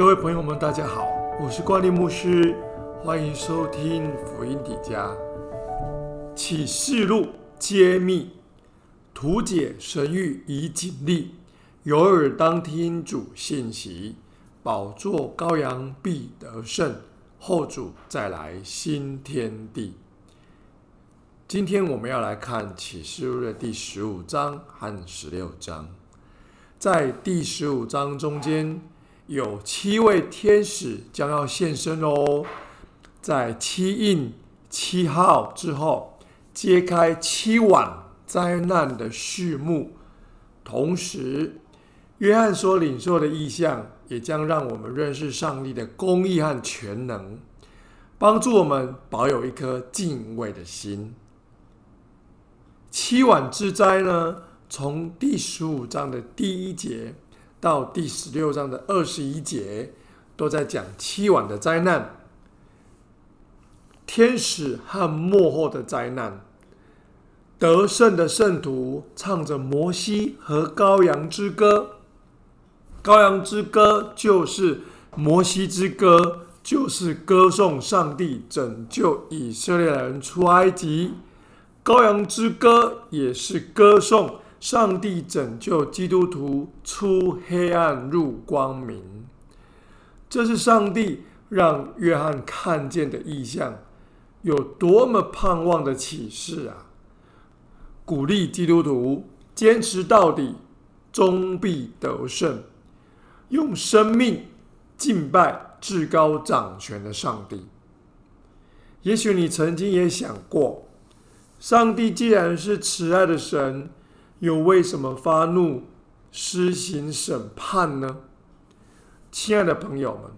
各位朋友们，大家好，我是关立牧师，欢迎收听福音底家启示录揭秘，图解神谕以警力，有耳当听主信息，宝座羔羊必得胜，后主再来新天地。今天我们要来看启示录的第十五章和十六章，在第十五章中间。有七位天使将要现身哦，在七印七号之后，揭开七晚灾难的序幕。同时，约翰所领受的意象，也将让我们认识上帝的公义和全能，帮助我们保有一颗敬畏的心。七晚之灾呢，从第十五章的第一节。到第十六章的二十一节，都在讲七晚的灾难，天使和幕后的灾难。得胜的圣徒唱着摩西和羔羊之歌，羔羊之歌就是摩西之歌，就是歌颂上帝拯救以色列人出埃及。羔羊之歌也是歌颂。上帝拯救基督徒出黑暗入光明，这是上帝让约翰看见的意象，有多么盼望的启示啊！鼓励基督徒坚持到底，终必得胜，用生命敬拜至高掌权的上帝。也许你曾经也想过，上帝既然是慈爱的神。又为什么发怒施行审判呢？亲爱的朋友们，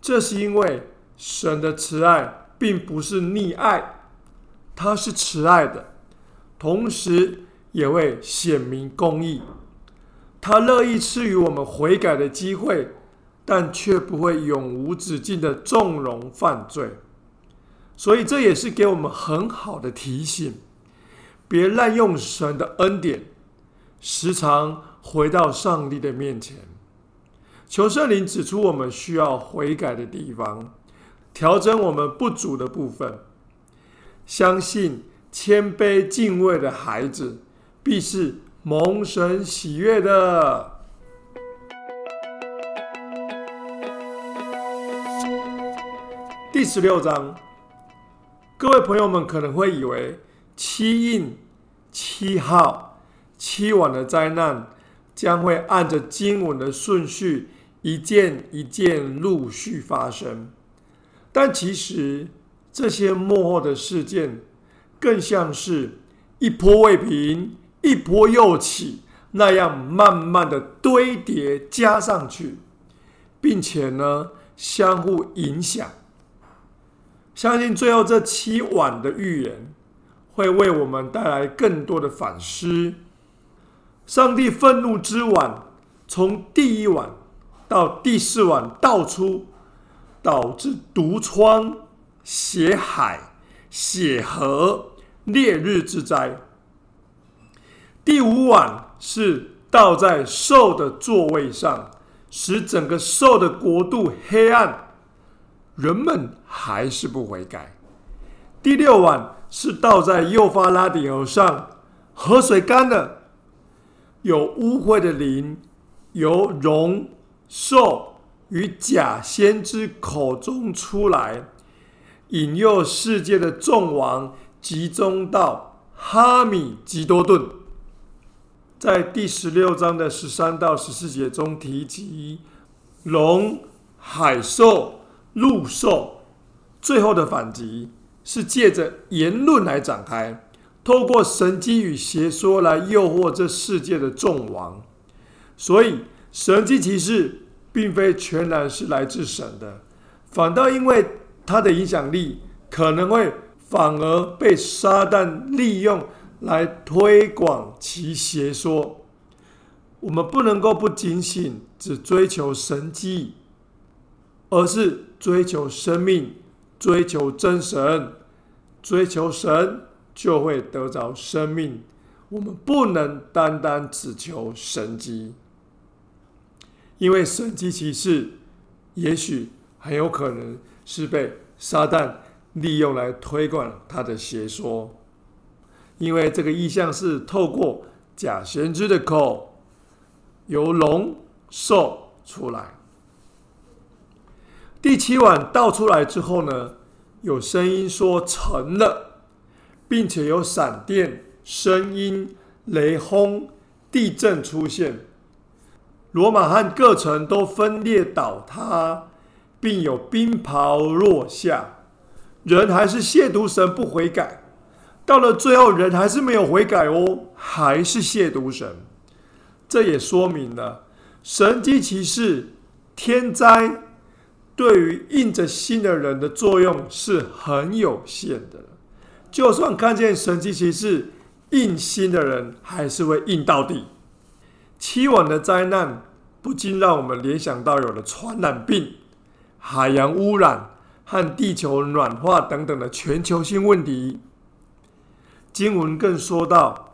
这是因为神的慈爱并不是溺爱，他是慈爱的，同时也会显明公义。他乐意赐予我们悔改的机会，但却不会永无止境的纵容犯罪。所以这也是给我们很好的提醒。别滥用神的恩典，时常回到上帝的面前，求圣灵指出我们需要悔改的地方，调整我们不足的部分。相信谦卑敬畏的孩子，必是蒙神喜悦的。第十六章，各位朋友们可能会以为。七印、七号、七晚的灾难将会按着经文的顺序一件一件陆续发生，但其实这些幕后的事件更像是一波未平，一波又起那样，慢慢的堆叠加上去，并且呢相互影响。相信最后这七晚的预言。会为我们带来更多的反思。上帝愤怒之晚，从第一晚到第四晚倒出，导致毒疮、血海、血河、烈日之灾。第五晚是倒在兽的座位上，使整个兽的国度黑暗，人们还是不悔改。第六碗。是倒在幼发拉底河上，河水干了，有污秽的灵由龙、兽与假先知口中出来，引诱世界的众王集中到哈米吉多顿。在第十六章的十三到十四节中提及龙、海兽、陆兽最后的反击。是借着言论来展开，透过神机与邪说来诱惑这世界的众王，所以神机骑士并非全然是来自神的，反倒因为他的影响力可能会反而被撒旦利用来推广其邪说。我们不能够不警醒，只追求神迹，而是追求生命，追求真神。追求神就会得着生命，我们不能单单只求神迹，因为神迹其事也许很有可能是被撒旦利用来推广他的邪说，因为这个意象是透过假先知的口由龙兽出来。第七碗倒出来之后呢，有声音说成了，并且有闪电、声音、雷轰、地震出现，罗马和各城都分裂倒塌，并有冰雹落下。人还是亵渎神不悔改，到了最后人还是没有悔改哦，还是亵渎神。这也说明了神机骑士天灾。对于印着心的人的作用是很有限的。就算看见神迹奇事，印心的人还是会印到底。七晚的灾难不禁让我们联想到有了传染病、海洋污染和地球暖化等等的全球性问题。经文更说到，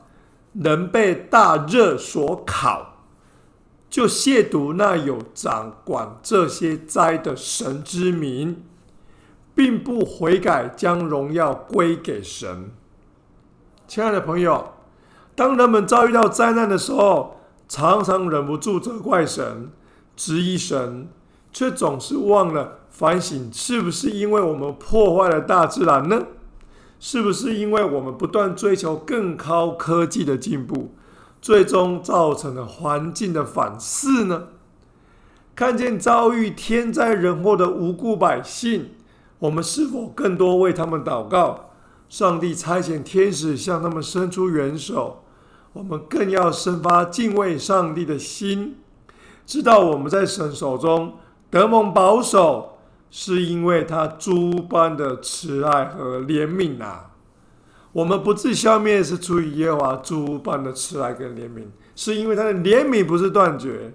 人被大热所烤。就亵渎那有掌管这些灾的神之名，并不悔改，将荣耀归给神。亲爱的朋友，当人们遭遇到灾难的时候，常常忍不住责怪神、质疑神，却总是忘了反省：是不是因为我们破坏了大自然呢？是不是因为我们不断追求更高科技的进步？最终造成了环境的反噬呢？看见遭遇天灾人祸的无辜百姓，我们是否更多为他们祷告？上帝差遣天使向他们伸出援手，我们更要生发敬畏上帝的心，知道我们在神手中得蒙保守，是因为他诸般的慈爱和怜悯啊。我们不自消灭，是出于耶和华诸般的慈爱跟怜悯，是因为他的怜悯不是断绝，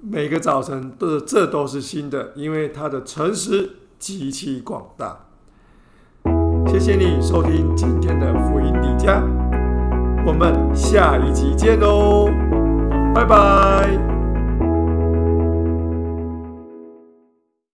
每个早晨都这都是新的，因为他的诚实极其广大。谢谢你收听今天的福音迪迦，我们下一集见喽，拜拜。